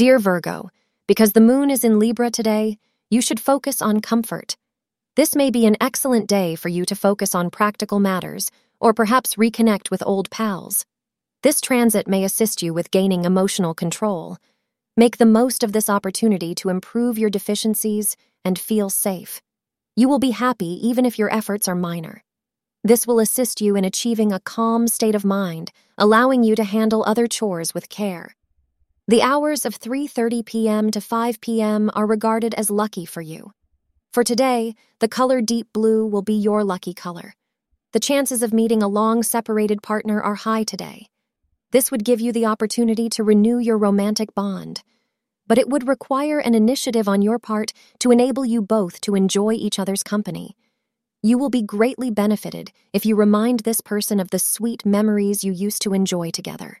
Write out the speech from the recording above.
Dear Virgo, because the moon is in Libra today, you should focus on comfort. This may be an excellent day for you to focus on practical matters or perhaps reconnect with old pals. This transit may assist you with gaining emotional control. Make the most of this opportunity to improve your deficiencies and feel safe. You will be happy even if your efforts are minor. This will assist you in achieving a calm state of mind, allowing you to handle other chores with care. The hours of 3:30 p.m. to 5 p.m. are regarded as lucky for you. For today, the color deep blue will be your lucky color. The chances of meeting a long separated partner are high today. This would give you the opportunity to renew your romantic bond. But it would require an initiative on your part to enable you both to enjoy each other's company. You will be greatly benefited if you remind this person of the sweet memories you used to enjoy together.